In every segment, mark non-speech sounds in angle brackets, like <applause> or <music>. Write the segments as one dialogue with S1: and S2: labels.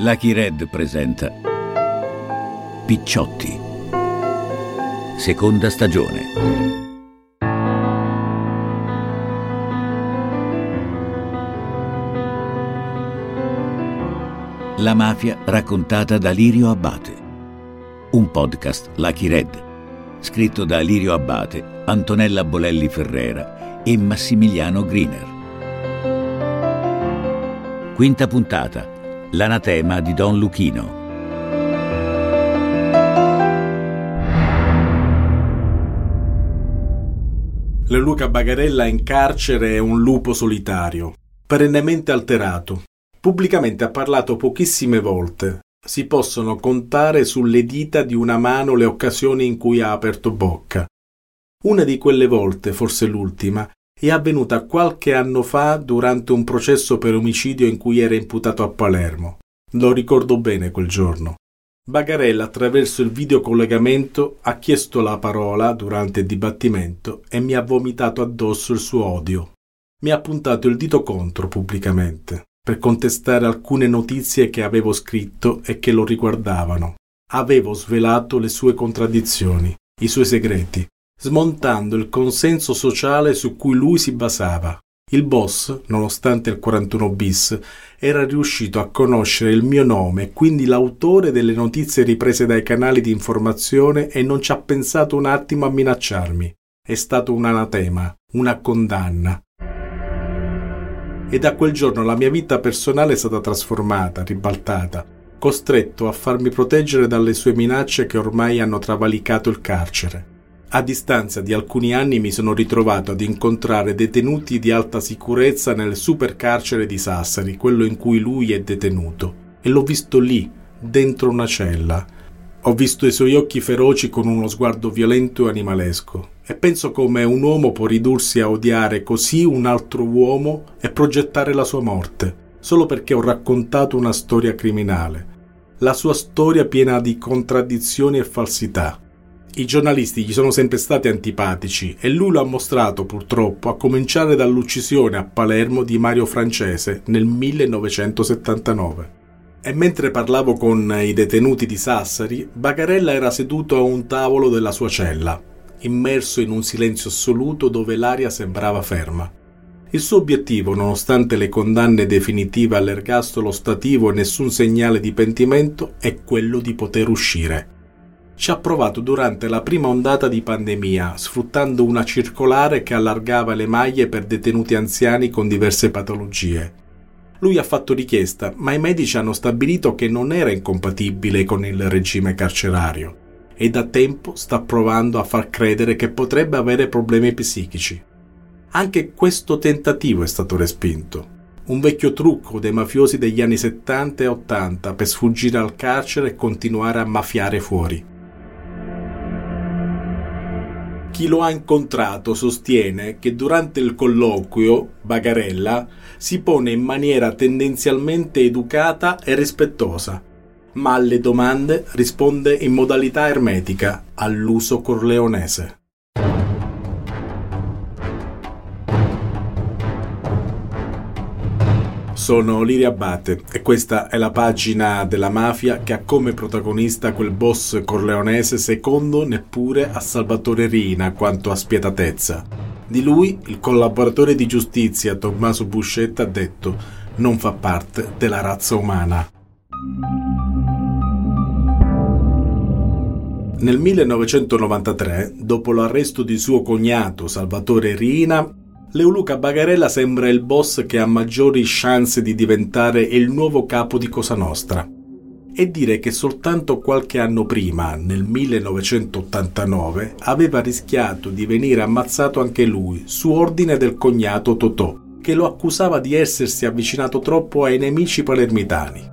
S1: Lucky Red presenta Picciotti. Seconda stagione. La mafia raccontata da Lirio Abbate. Un podcast Lucky Red, scritto da Lirio Abbate, Antonella Bolelli Ferrera e Massimiliano Griner. Quinta puntata. L'anatema di Don Luchino.
S2: Leoluca Bagarella in carcere è un lupo solitario, perennemente alterato. Pubblicamente ha parlato pochissime volte. Si possono contare sulle dita di una mano le occasioni in cui ha aperto bocca. Una di quelle volte, forse l'ultima, è avvenuta qualche anno fa durante un processo per omicidio in cui era imputato a Palermo. Lo ricordo bene quel giorno. Bagarella, attraverso il videocollegamento, ha chiesto la parola durante il dibattimento e mi ha vomitato addosso il suo odio. Mi ha puntato il dito contro pubblicamente per contestare alcune notizie che avevo scritto e che lo riguardavano. Avevo svelato le sue contraddizioni, i suoi segreti, smontando il consenso sociale su cui lui si basava. Il boss, nonostante il 41 bis, era riuscito a conoscere il mio nome e quindi l'autore delle notizie riprese dai canali di informazione e non ci ha pensato un attimo a minacciarmi. È stato un anatema, una condanna. E da quel giorno la mia vita personale è stata trasformata, ribaltata, costretto a farmi proteggere dalle sue minacce che ormai hanno travalicato il carcere. A distanza di alcuni anni mi sono ritrovato ad incontrare detenuti di alta sicurezza nel supercarcere di Sassari, quello in cui lui è detenuto, e l'ho visto lì, dentro una cella. Ho visto i suoi occhi feroci con uno sguardo violento e animalesco, e penso come un uomo può ridursi a odiare così un altro uomo e progettare la sua morte, solo perché ho raccontato una storia criminale. La sua storia piena di contraddizioni e falsità i giornalisti gli sono sempre stati antipatici e lui lo ha mostrato purtroppo a cominciare dall'uccisione a Palermo di Mario Francese nel 1979. E mentre parlavo con i detenuti di Sassari, Bagarella era seduto a un tavolo della sua cella, immerso in un silenzio assoluto dove l'aria sembrava ferma. Il suo obiettivo, nonostante le condanne definitive all'ergastolo stativo e nessun segnale di pentimento, è quello di poter uscire ci ha provato durante la prima ondata di pandemia, sfruttando una circolare che allargava le maglie per detenuti anziani con diverse patologie. Lui ha fatto richiesta, ma i medici hanno stabilito che non era incompatibile con il regime carcerario e da tempo sta provando a far credere che potrebbe avere problemi psichici. Anche questo tentativo è stato respinto. Un vecchio trucco dei mafiosi degli anni 70 e 80 per sfuggire al carcere e continuare a mafiare fuori. Chi lo ha incontrato sostiene che durante il colloquio Bagarella si pone in maniera tendenzialmente educata e rispettosa, ma alle domande risponde in modalità ermetica, all'uso corleonese. Sono Liria Abate e questa è la pagina della mafia che ha come protagonista quel boss corleonese secondo neppure a Salvatore Rina quanto a spietatezza. Di lui il collaboratore di giustizia Tommaso Buscetta ha detto non fa parte della razza umana. Nel 1993, dopo l'arresto di suo cognato Salvatore Rina, Leoluca Bagarella sembra il boss che ha maggiori chance di diventare il nuovo capo di Cosa Nostra. E dire che soltanto qualche anno prima, nel 1989, aveva rischiato di venire ammazzato anche lui, su ordine del cognato Totò, che lo accusava di essersi avvicinato troppo ai nemici palermitani.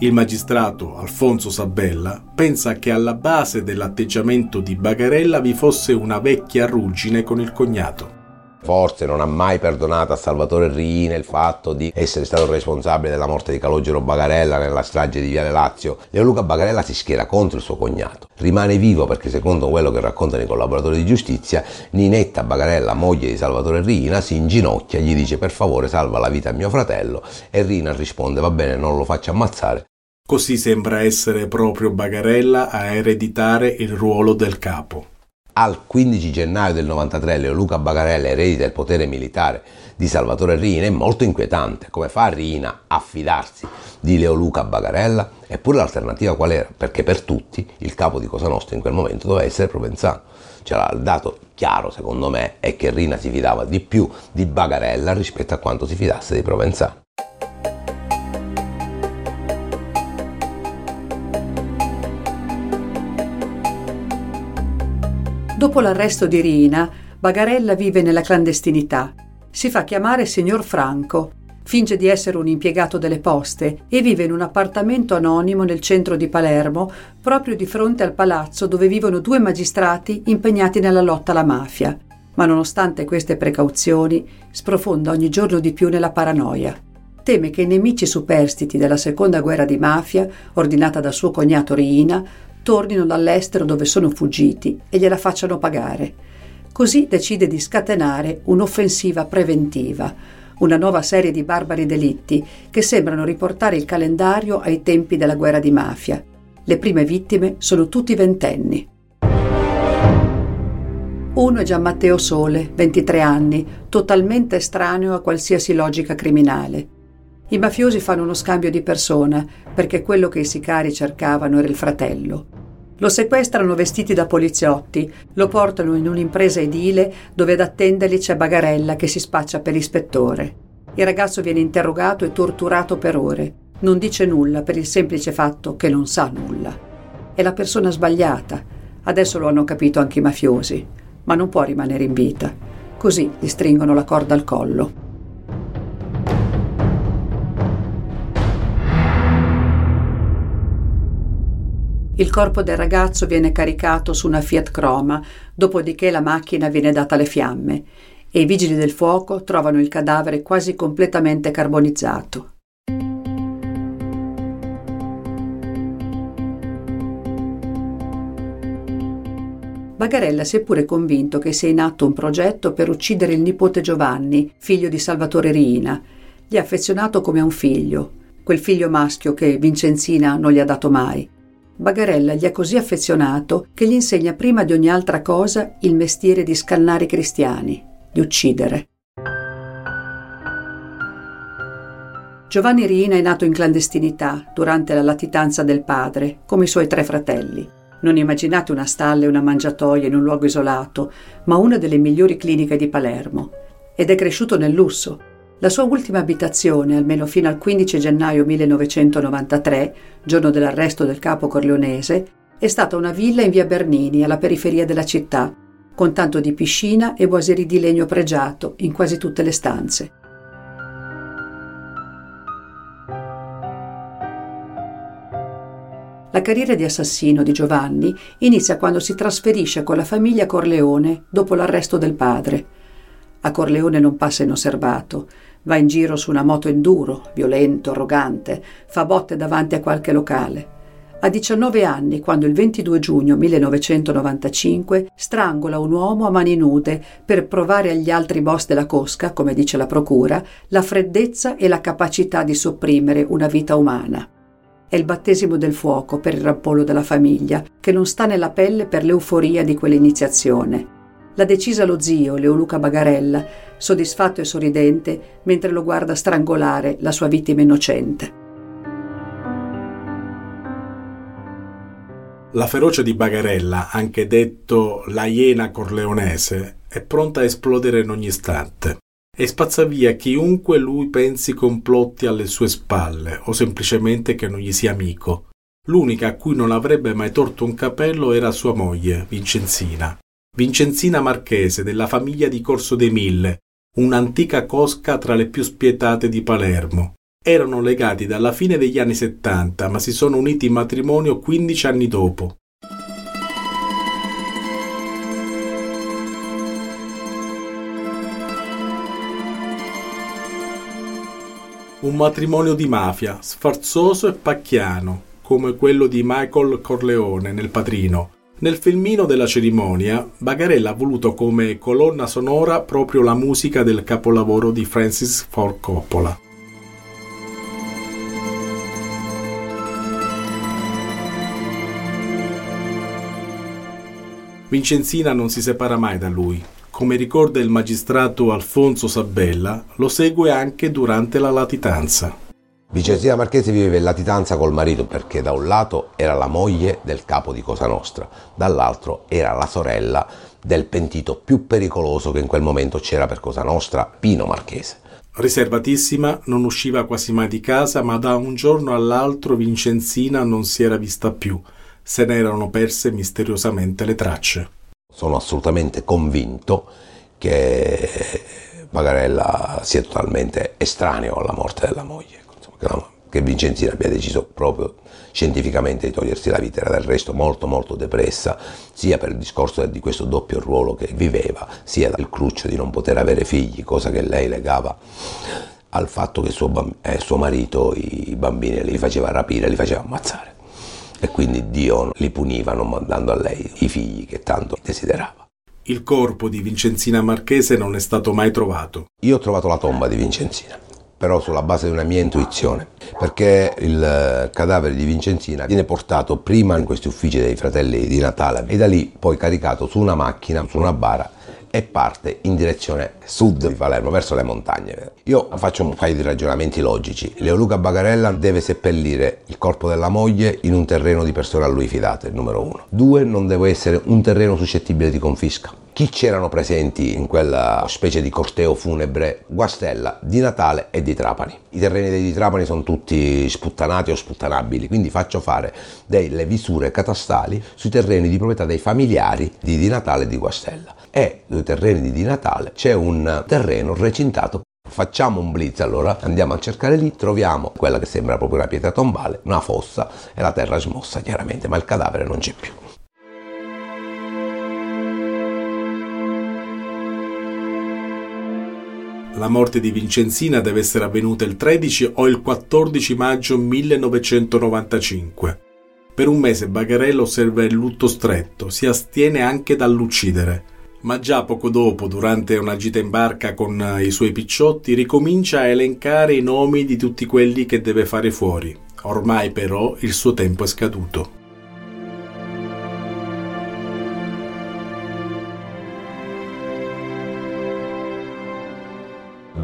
S2: Il magistrato Alfonso Sabella pensa che alla base dell'atteggiamento di Bagarella vi fosse una vecchia ruggine con il cognato.
S3: Forse non ha mai perdonato a Salvatore Riina il fatto di essere stato responsabile della morte di Calogero Bagarella nella strage di Viale Lazio. Leoluca Bagarella si schiera contro il suo cognato. Rimane vivo perché secondo quello che raccontano i collaboratori di giustizia, Ninetta Bagarella, moglie di Salvatore Riina, si inginocchia, gli dice per favore salva la vita a mio fratello e Rina risponde va bene non lo faccio ammazzare
S2: Così sembra essere proprio Bagarella a ereditare il ruolo del capo.
S3: Al 15 gennaio del 93 Leoluca Bagarella eredita il potere militare di Salvatore Rina è molto inquietante. Come fa Rina a fidarsi di Leoluca Bagarella? Eppure l'alternativa qual era? Perché per tutti il capo di Cosa Nostra in quel momento doveva essere Provenzano. Cioè il dato chiaro secondo me è che Rina si fidava di più di Bagarella rispetto a quanto si fidasse di Provenzano.
S4: Dopo l'arresto di Rina, Bagarella vive nella clandestinità. Si fa chiamare signor Franco, finge di essere un impiegato delle poste e vive in un appartamento anonimo nel centro di Palermo, proprio di fronte al palazzo dove vivono due magistrati impegnati nella lotta alla mafia. Ma nonostante queste precauzioni, sprofonda ogni giorno di più nella paranoia. Teme che i nemici superstiti della seconda guerra di mafia, ordinata da suo cognato Riina, tornino dall'estero dove sono fuggiti e gliela facciano pagare. Così decide di scatenare un'offensiva preventiva, una nuova serie di barbari delitti che sembrano riportare il calendario ai tempi della guerra di mafia. Le prime vittime sono tutti ventenni. Uno è Gian Matteo Sole, 23 anni, totalmente estraneo a qualsiasi logica criminale. I mafiosi fanno uno scambio di persona perché quello che i sicari cercavano era il fratello. Lo sequestrano vestiti da poliziotti, lo portano in un'impresa edile dove ad attenderli c'è Bagarella che si spaccia per ispettore. Il ragazzo viene interrogato e torturato per ore. Non dice nulla per il semplice fatto che non sa nulla. È la persona sbagliata. Adesso lo hanno capito anche i mafiosi, ma non può rimanere in vita. Così gli stringono la corda al collo. Il corpo del ragazzo viene caricato su una Fiat Croma, dopodiché la macchina viene data alle fiamme e i vigili del fuoco trovano il cadavere quasi completamente carbonizzato. Bagarella si è pure convinto che sia in atto un progetto per uccidere il nipote Giovanni, figlio di Salvatore Riina. Gli è affezionato come a un figlio, quel figlio maschio che Vincenzina non gli ha dato mai. Bagarella gli è così affezionato che gli insegna prima di ogni altra cosa il mestiere di scannare i cristiani, di uccidere. Giovanni Rina è nato in clandestinità durante la latitanza del padre, come i suoi tre fratelli. Non immaginate una stalla e una mangiatoia in un luogo isolato, ma una delle migliori cliniche di Palermo. Ed è cresciuto nel lusso, la sua ultima abitazione, almeno fino al 15 gennaio 1993, giorno dell'arresto del capo corleonese, è stata una villa in via Bernini, alla periferia della città, con tanto di piscina e boiserie di legno pregiato in quasi tutte le stanze. La carriera di assassino di Giovanni inizia quando si trasferisce con la famiglia Corleone dopo l'arresto del padre. A Corleone non passa inosservato. Va in giro su una moto enduro, violento, arrogante, fa botte davanti a qualche locale. A 19 anni, quando il 22 giugno 1995 strangola un uomo a mani nude per provare agli altri boss della cosca, come dice la procura, la freddezza e la capacità di sopprimere una vita umana. È il battesimo del fuoco per il rampollo della famiglia, che non sta nella pelle per l'euforia di quell'iniziazione L'ha decisa lo zio, Leoluca Bagarella, soddisfatto e sorridente, mentre lo guarda strangolare la sua vittima innocente.
S2: La ferocia di Bagarella, anche detto la iena corleonese, è pronta a esplodere in ogni istante e spazza via chiunque lui pensi complotti alle sue spalle o semplicemente che non gli sia amico. L'unica a cui non avrebbe mai torto un capello era sua moglie, Vincenzina, Vincenzina Marchese della famiglia di Corso dei Mille, un'antica cosca tra le più spietate di Palermo. Erano legati dalla fine degli anni settanta, ma si sono uniti in matrimonio 15 anni dopo. Un matrimonio di mafia, sfarzoso e pacchiano, come quello di Michael Corleone nel Padrino, nel filmino della cerimonia, Bagarella ha voluto come colonna sonora proprio la musica del capolavoro di Francis Ford Coppola. Vincenzina non si separa mai da lui. Come ricorda il magistrato Alfonso Sabella, lo segue anche durante la latitanza.
S3: Vincenzina Marchese viveva in latitanza col marito perché da un lato era la moglie del capo di Cosa Nostra, dall'altro era la sorella del pentito più pericoloso che in quel momento c'era per Cosa Nostra, Pino Marchese.
S2: Riservatissima, non usciva quasi mai di casa, ma da un giorno all'altro Vincenzina non si era vista più. Se ne erano perse misteriosamente le tracce.
S3: Sono assolutamente convinto che Bagarella sia totalmente estraneo alla morte della moglie che Vincenzina abbia deciso proprio scientificamente di togliersi la vita, era del resto molto molto depressa, sia per il discorso di questo doppio ruolo che viveva, sia dal cruccio di non poter avere figli, cosa che lei legava al fatto che suo, eh, suo marito i bambini li faceva rapire, li faceva ammazzare. E quindi Dio li puniva non mandando a lei i figli che tanto desiderava.
S2: Il corpo di Vincenzina Marchese non è stato mai trovato.
S3: Io ho trovato la tomba di Vincenzina però sulla base di una mia intuizione, perché il cadavere di Vincenzina viene portato prima in questi uffici dei fratelli di Natale e da lì poi caricato su una macchina, su una bara e parte in direzione sud di Palermo, verso le montagne. Io faccio un paio di ragionamenti logici. Leoluca Bagarella deve seppellire il corpo della moglie in un terreno di persone a lui fidate, numero uno. Due, non deve essere un terreno suscettibile di confisca. Chi c'erano presenti in quella specie di corteo funebre? Guastella, Di Natale e Di Trapani. I terreni dei Trapani sono tutti sputtanati o sputtanabili, quindi faccio fare delle visure catastali sui terreni di proprietà dei familiari di Di Natale e di Guastella e due terreni di Di Natale c'è un terreno recintato Facciamo un blitz allora, andiamo a cercare lì, troviamo quella che sembra proprio una pietra tombale, una fossa e la terra smossa chiaramente, ma il cadavere non c'è più.
S2: La morte di Vincenzina deve essere avvenuta il 13 o il 14 maggio 1995. Per un mese Bagarello osserva il lutto stretto, si astiene anche dall'uccidere ma già poco dopo, durante una gita in barca con eh, i suoi picciotti, ricomincia a elencare i nomi di tutti quelli che deve fare fuori. Ormai però il suo tempo è scaduto.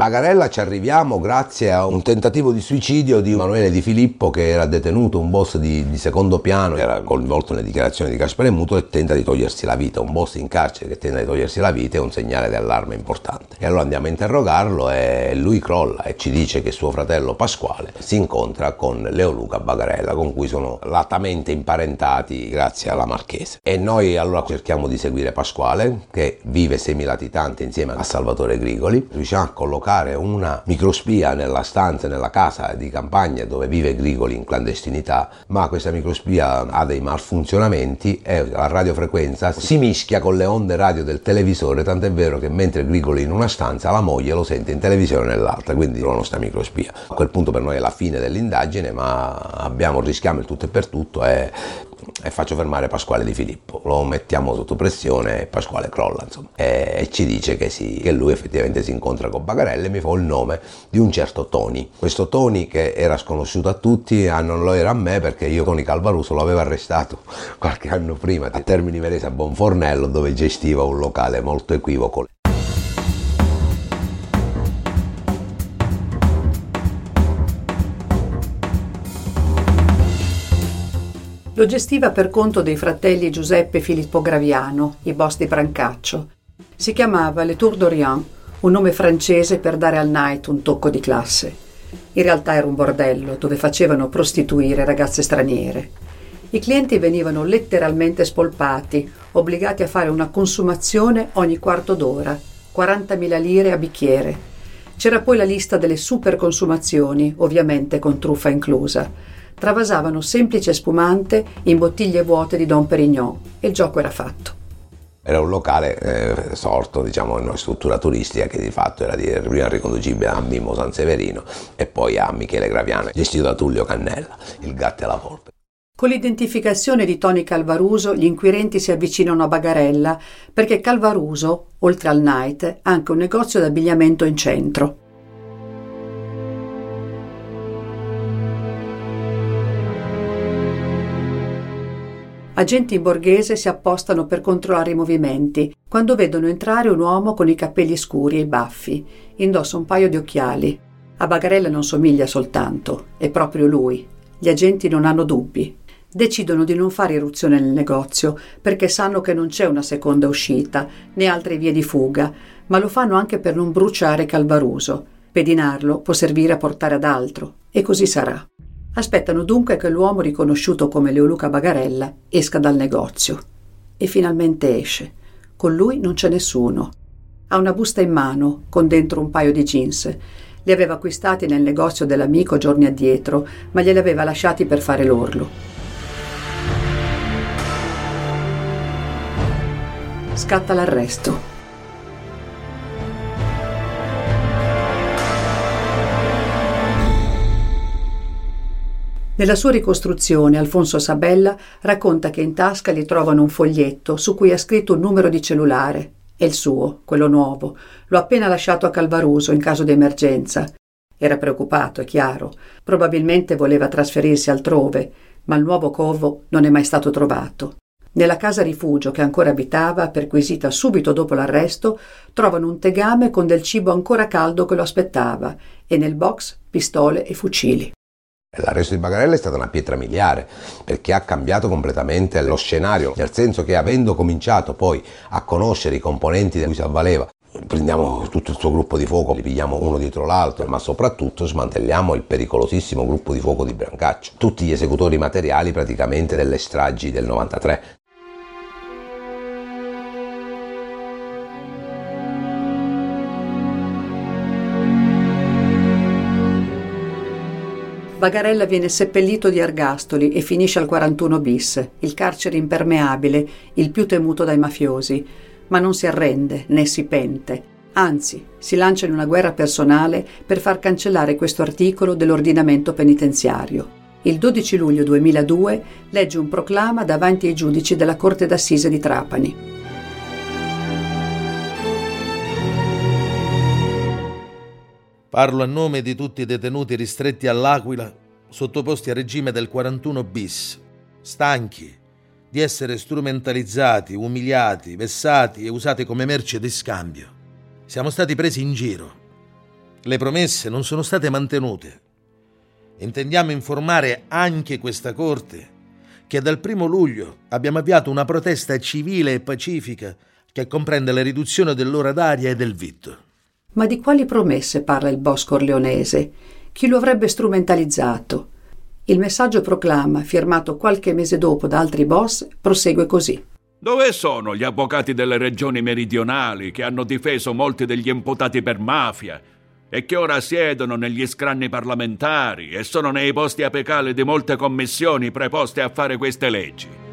S3: Bagarella ci arriviamo grazie a un tentativo di suicidio di Emanuele Di Filippo che era detenuto, un boss di, di secondo piano, era coinvolto nelle dichiarazioni di Gaspare Muto e tenta di togliersi la vita. Un boss in carcere che tenta di togliersi la vita è un segnale di allarme importante. E allora andiamo a interrogarlo e lui crolla e ci dice che suo fratello Pasquale si incontra con Leo Luca Bagarella con cui sono latamente imparentati grazie alla Marchese. E noi allora cerchiamo di seguire Pasquale che vive semilatitante insieme a Salvatore Grigoli, riusciamo a collocare collocare una microspia nella stanza, nella casa di campagna dove vive Grigoli in clandestinità, ma questa microspia ha dei malfunzionamenti e la radiofrequenza si mischia con le onde radio del televisore, tant'è vero che mentre Grigoli in una stanza la moglie lo sente in televisione nell'altra, quindi la nostra microspia. A quel punto per noi è la fine dell'indagine, ma abbiamo, rischiamo il tutto e per tutto e e faccio fermare Pasquale Di Filippo. Lo mettiamo sotto pressione e Pasquale crolla, insomma. E, e ci dice che, sì, che, lui effettivamente si incontra con Bagarella e mi fa il nome di un certo Tony. Questo Tony che era sconosciuto a tutti, ah, non lo era a me perché io Tony Calvaruso lo avevo arrestato <laughs> qualche anno prima a Termini Verese a Bonfornello dove gestiva un locale molto equivoco.
S4: Lo gestiva per conto dei fratelli Giuseppe e Filippo Graviano, i boss di Brancaccio. Si chiamava Le Tour d'Orient, un nome francese per dare al night un tocco di classe. In realtà era un bordello dove facevano prostituire ragazze straniere. I clienti venivano letteralmente spolpati, obbligati a fare una consumazione ogni quarto d'ora, 40.000 lire a bicchiere. C'era poi la lista delle super consumazioni, ovviamente con truffa inclusa travasavano semplice spumante in bottiglie vuote di Don Perignon e il gioco era fatto.
S3: Era un locale eh, sorto diciamo, in una struttura turistica che di fatto era di, prima riconducibile a Mimmo San Severino e poi a Michele Graviano, gestito da Tullio Cannella, il gatto e la volpe.
S4: Con l'identificazione di Tony Calvaruso gli inquirenti si avvicinano a Bagarella perché Calvaruso, oltre al night, ha anche un negozio d'abbigliamento in centro. Agenti in borghese si appostano per controllare i movimenti quando vedono entrare un uomo con i capelli scuri e i baffi. Indossa un paio di occhiali. A Bagarella non somiglia soltanto, è proprio lui. Gli agenti non hanno dubbi. Decidono di non fare irruzione nel negozio perché sanno che non c'è una seconda uscita né altre vie di fuga, ma lo fanno anche per non bruciare Calvaruso. Pedinarlo può servire a portare ad altro e così sarà. Aspettano dunque che l'uomo riconosciuto come Leoluca Bagarella esca dal negozio. E finalmente esce. Con lui non c'è nessuno. Ha una busta in mano, con dentro un paio di jeans. Li aveva acquistati nel negozio dell'amico giorni addietro, ma glieli aveva lasciati per fare l'orlo. Scatta l'arresto. Nella sua ricostruzione Alfonso Sabella racconta che in tasca gli trovano un foglietto su cui ha scritto un numero di cellulare. È il suo, quello nuovo. L'ho appena lasciato a Calvaruso in caso di emergenza. Era preoccupato, è chiaro. Probabilmente voleva trasferirsi altrove, ma il nuovo covo non è mai stato trovato. Nella casa rifugio che ancora abitava, perquisita subito dopo l'arresto, trovano un tegame con del cibo ancora caldo che lo aspettava e nel box pistole e fucili.
S3: L'arresto di Bagarella è stata una pietra miliare perché ha cambiato completamente lo scenario, nel senso che avendo cominciato poi a conoscere i componenti di cui si avvaleva, prendiamo tutto il suo gruppo di fuoco, li pigliamo uno dietro l'altro, ma soprattutto smantelliamo il pericolosissimo gruppo di fuoco di Brancaccio, tutti gli esecutori materiali praticamente delle stragi del 93.
S4: Bagarella viene seppellito di ergastoli e finisce al 41 bis, il carcere impermeabile, il più temuto dai mafiosi, ma non si arrende né si pente. Anzi, si lancia in una guerra personale per far cancellare questo articolo dell'ordinamento penitenziario. Il 12 luglio 2002 legge un proclama davanti ai giudici della Corte d'Assise di Trapani.
S5: Parlo a nome di tutti i detenuti ristretti all'Aquila, sottoposti a regime del 41 bis, stanchi di essere strumentalizzati, umiliati, vessati e usati come merce di scambio. Siamo stati presi in giro. Le promesse non sono state mantenute. Intendiamo informare anche questa Corte che dal primo luglio abbiamo avviato una protesta civile e pacifica che comprende la riduzione dell'ora d'aria e del vitto.
S4: Ma di quali promesse parla il boss corleonese? Chi lo avrebbe strumentalizzato? Il messaggio proclama, firmato qualche mese dopo da altri boss, prosegue così.
S6: Dove sono gli avvocati delle regioni meridionali che hanno difeso molti degli imputati per mafia e che ora siedono negli scranni parlamentari e sono nei posti apicali di molte commissioni preposte a fare queste leggi?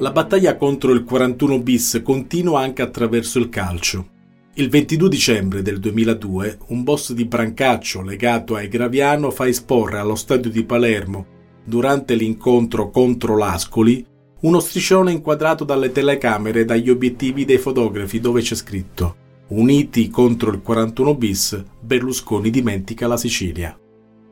S2: La battaglia contro il 41 bis continua anche attraverso il calcio. Il 22 dicembre del 2002 un boss di Brancaccio legato ai Graviano fa esporre allo stadio di Palermo, durante l'incontro contro l'Ascoli, uno striscione inquadrato dalle telecamere e dagli obiettivi dei fotografi dove c'è scritto Uniti contro il 41 bis, Berlusconi dimentica la Sicilia.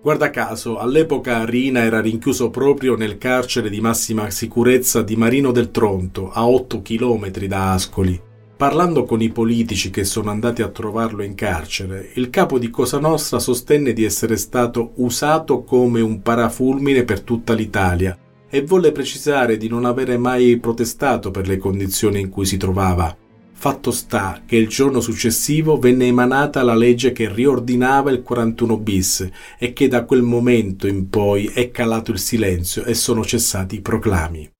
S2: Guarda caso, all'epoca Rina era rinchiuso proprio nel carcere di massima sicurezza di Marino del Tronto, a 8 km da Ascoli. Parlando con i politici che sono andati a trovarlo in carcere, il capo di Cosa Nostra sostenne di essere stato usato come un parafulmine per tutta l'Italia e volle precisare di non avere mai protestato per le condizioni in cui si trovava. Fatto sta che il giorno successivo venne emanata la legge che riordinava il 41 bis e che da quel momento in poi è calato il silenzio e sono cessati i proclami.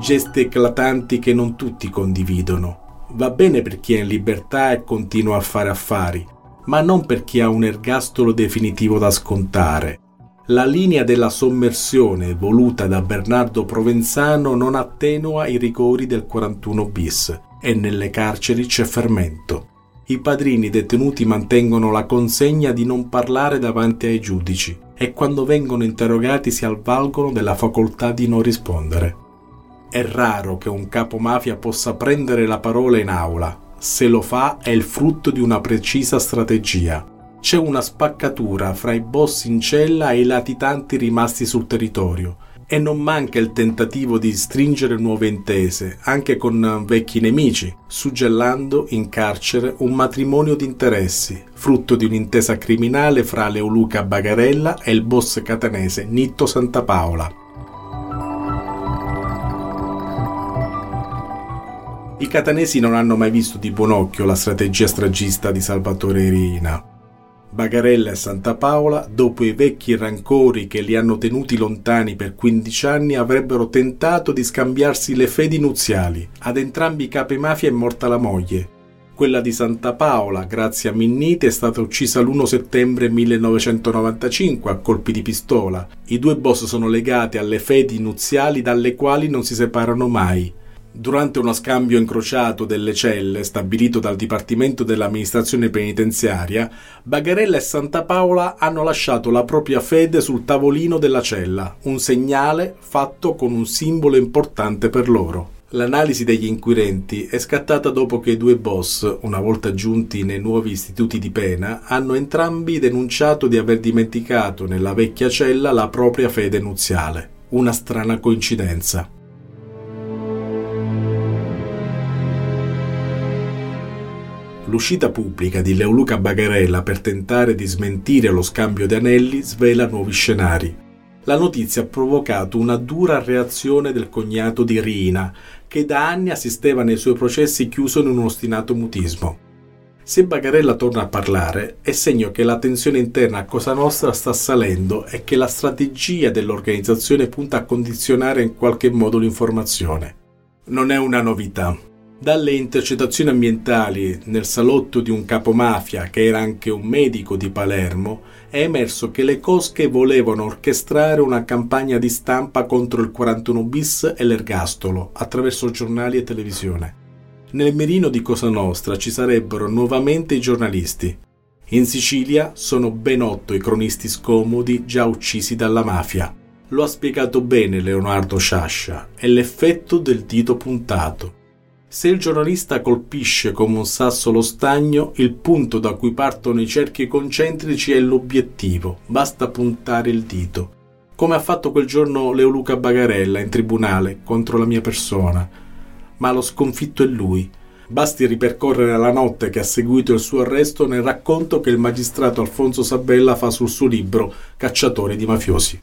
S2: Gesti eclatanti che non tutti condividono. Va bene per chi è in libertà e continua a fare affari, ma non per chi ha un ergastolo definitivo da scontare la linea della sommersione voluta da Bernardo Provenzano non attenua i rigori del 41 bis e nelle carceri c'è fermento. I padrini detenuti mantengono la consegna di non parlare davanti ai giudici e quando vengono interrogati si avvalgono della facoltà di non rispondere. È raro che un capo mafia possa prendere la parola in aula, se lo fa è il frutto di una precisa strategia. C'è una spaccatura fra i boss in cella e i latitanti rimasti sul territorio e non manca il tentativo di stringere nuove intese, anche con vecchi nemici, suggellando in carcere un matrimonio di interessi, frutto di un'intesa criminale fra Leoluca Bagarella e il boss catanese Nitto Santapaola. I catanesi non hanno mai visto di buon occhio la strategia stragista di Salvatore Rina. Bagarella e Santa Paola, dopo i vecchi rancori che li hanno tenuti lontani per 15 anni, avrebbero tentato di scambiarsi le fedi nuziali. Ad entrambi i capi mafia è morta la moglie. Quella di Santa Paola, grazie a Minniti, è stata uccisa l'1 settembre 1995 a colpi di pistola. I due boss sono legati alle fedi nuziali dalle quali non si separano mai. Durante uno scambio incrociato delle celle stabilito dal Dipartimento dell'amministrazione penitenziaria, Bagarella e Santa Paola hanno lasciato la propria fede sul tavolino della cella, un segnale fatto con un simbolo importante per loro. L'analisi degli inquirenti è scattata dopo che i due boss, una volta giunti nei nuovi istituti di pena, hanno entrambi denunciato di aver dimenticato nella vecchia cella la propria fede nuziale. Una strana coincidenza. L'uscita pubblica di Leoluca Bagarella per tentare di smentire lo scambio di anelli svela nuovi scenari. La notizia ha provocato una dura reazione del cognato di Rina, che da anni assisteva nei suoi processi chiuso in un ostinato mutismo. Se Bagarella torna a parlare, è segno che la tensione interna a Cosa Nostra sta salendo e che la strategia dell'organizzazione punta a condizionare in qualche modo l'informazione. Non è una novità. Dalle intercettazioni ambientali nel salotto di un capomafia che era anche un medico di Palermo è emerso che le cosche volevano orchestrare una campagna di stampa contro il 41 bis e l'ergastolo attraverso giornali e televisione. Nel mirino di Cosa Nostra ci sarebbero nuovamente i giornalisti. In Sicilia sono ben otto i cronisti scomodi già uccisi dalla mafia. Lo ha spiegato bene Leonardo Sciascia, è l'effetto del dito puntato. Se il giornalista colpisce come un sasso lo stagno, il punto da cui partono i cerchi concentrici è l'obiettivo, basta puntare il dito. Come ha fatto quel giorno Leoluca Bagarella in tribunale contro la mia persona. Ma lo sconfitto è lui. Basti ripercorrere la notte che ha seguito il suo arresto nel racconto che il magistrato Alfonso Sabella fa sul suo libro Cacciatori di mafiosi.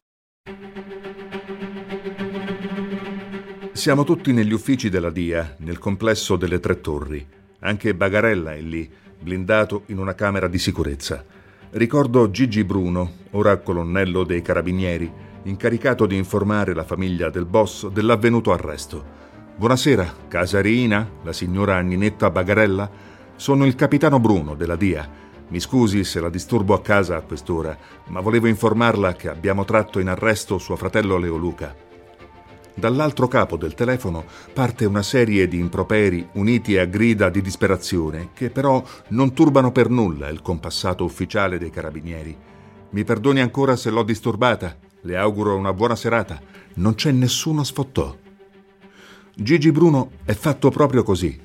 S7: Siamo tutti negli uffici della DIA, nel complesso delle Tre Torri. Anche Bagarella è lì, blindato in una camera di sicurezza. Ricordo Gigi Bruno, ora colonnello dei Carabinieri, incaricato di informare la famiglia del boss dell'avvenuto arresto. Buonasera, Casarina, la signora Ninetta Bagarella. Sono il capitano Bruno della DIA. Mi scusi se la disturbo a casa a quest'ora, ma volevo informarla che abbiamo tratto in arresto suo fratello Leoluca. Dall'altro capo del telefono parte una serie di improperi uniti a grida di disperazione che però non turbano per nulla il compassato ufficiale dei carabinieri. Mi perdoni ancora se l'ho disturbata. Le auguro una buona serata. Non c'è nessuno sfottò. Gigi Bruno è fatto proprio così.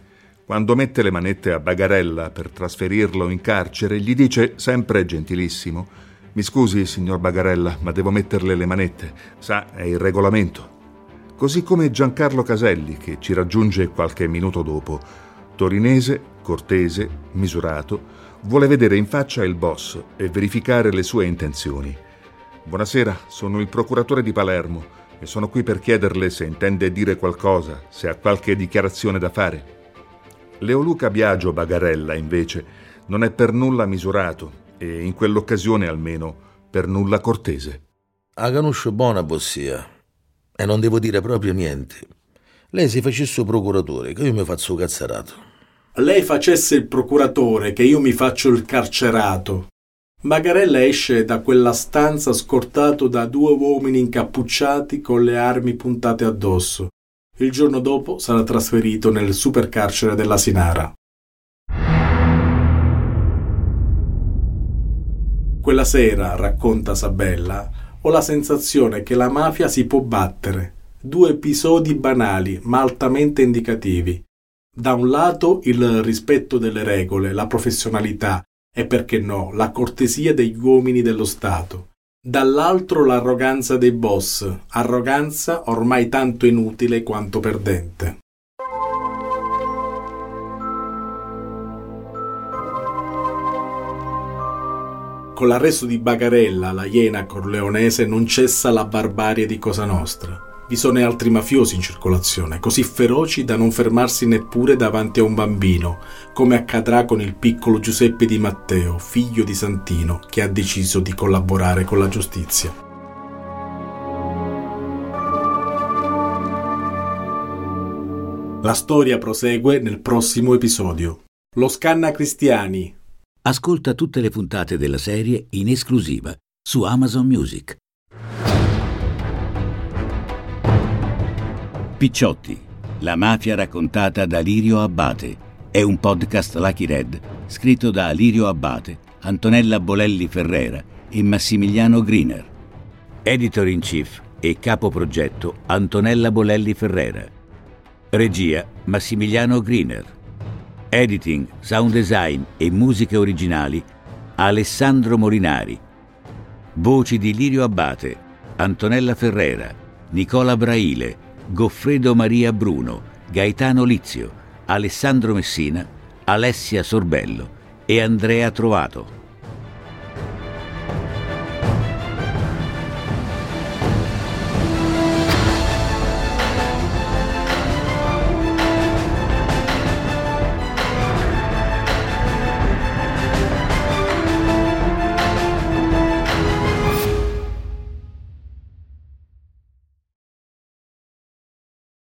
S7: Quando mette le manette a Bagarella per trasferirlo in carcere, gli dice sempre gentilissimo: Mi scusi, signor Bagarella, ma devo metterle le manette. Sa, è il regolamento così come Giancarlo Caselli che ci raggiunge qualche minuto dopo. Torinese, cortese, misurato, vuole vedere in faccia il boss e verificare le sue intenzioni. Buonasera, sono il procuratore di Palermo e sono qui per chiederle se intende dire qualcosa, se ha qualche dichiarazione da fare. Leoluca Biagio Bagarella, invece, non è per nulla misurato e in quell'occasione almeno per nulla cortese.
S5: A canuscio buona bossia, e non devo dire proprio niente. Lei si facesse procuratore, che io mi faccio cazzarato.
S2: Lei facesse il procuratore, che io mi faccio il carcerato. Bagarella esce da quella stanza scortato da due uomini incappucciati con le armi puntate addosso. Il giorno dopo sarà trasferito nel supercarcere della Sinara. Quella sera, racconta Sabella, ho la sensazione che la mafia si può battere. Due episodi banali, ma altamente indicativi. Da un lato il rispetto delle regole, la professionalità e perché no, la cortesia degli uomini dello Stato. Dall'altro l'arroganza dei boss, arroganza ormai tanto inutile quanto perdente. Con l'arresto di Bagarella, la iena corleonese, non cessa la barbarie di Cosa Nostra. Vi sono altri mafiosi in circolazione, così feroci da non fermarsi neppure davanti a un bambino, come accadrà con il piccolo Giuseppe Di Matteo, figlio di Santino, che ha deciso di collaborare con la giustizia. La storia prosegue nel prossimo episodio. Lo Scanna Cristiani.
S1: Ascolta tutte le puntate della serie in esclusiva su Amazon Music. Picciotti, la mafia raccontata da Lirio Abbate. È un podcast Lucky Red scritto da Lirio Abbate, Antonella Bolelli Ferrera e Massimiliano Griner. Editor in chief e capo progetto Antonella Bolelli Ferrera. Regia Massimiliano Griner. Editing, sound design e musiche originali Alessandro Morinari. Voci di Lirio Abbate, Antonella Ferrera, Nicola Braile, Goffredo Maria Bruno, Gaetano Lizio, Alessandro Messina, Alessia Sorbello e Andrea Trovato.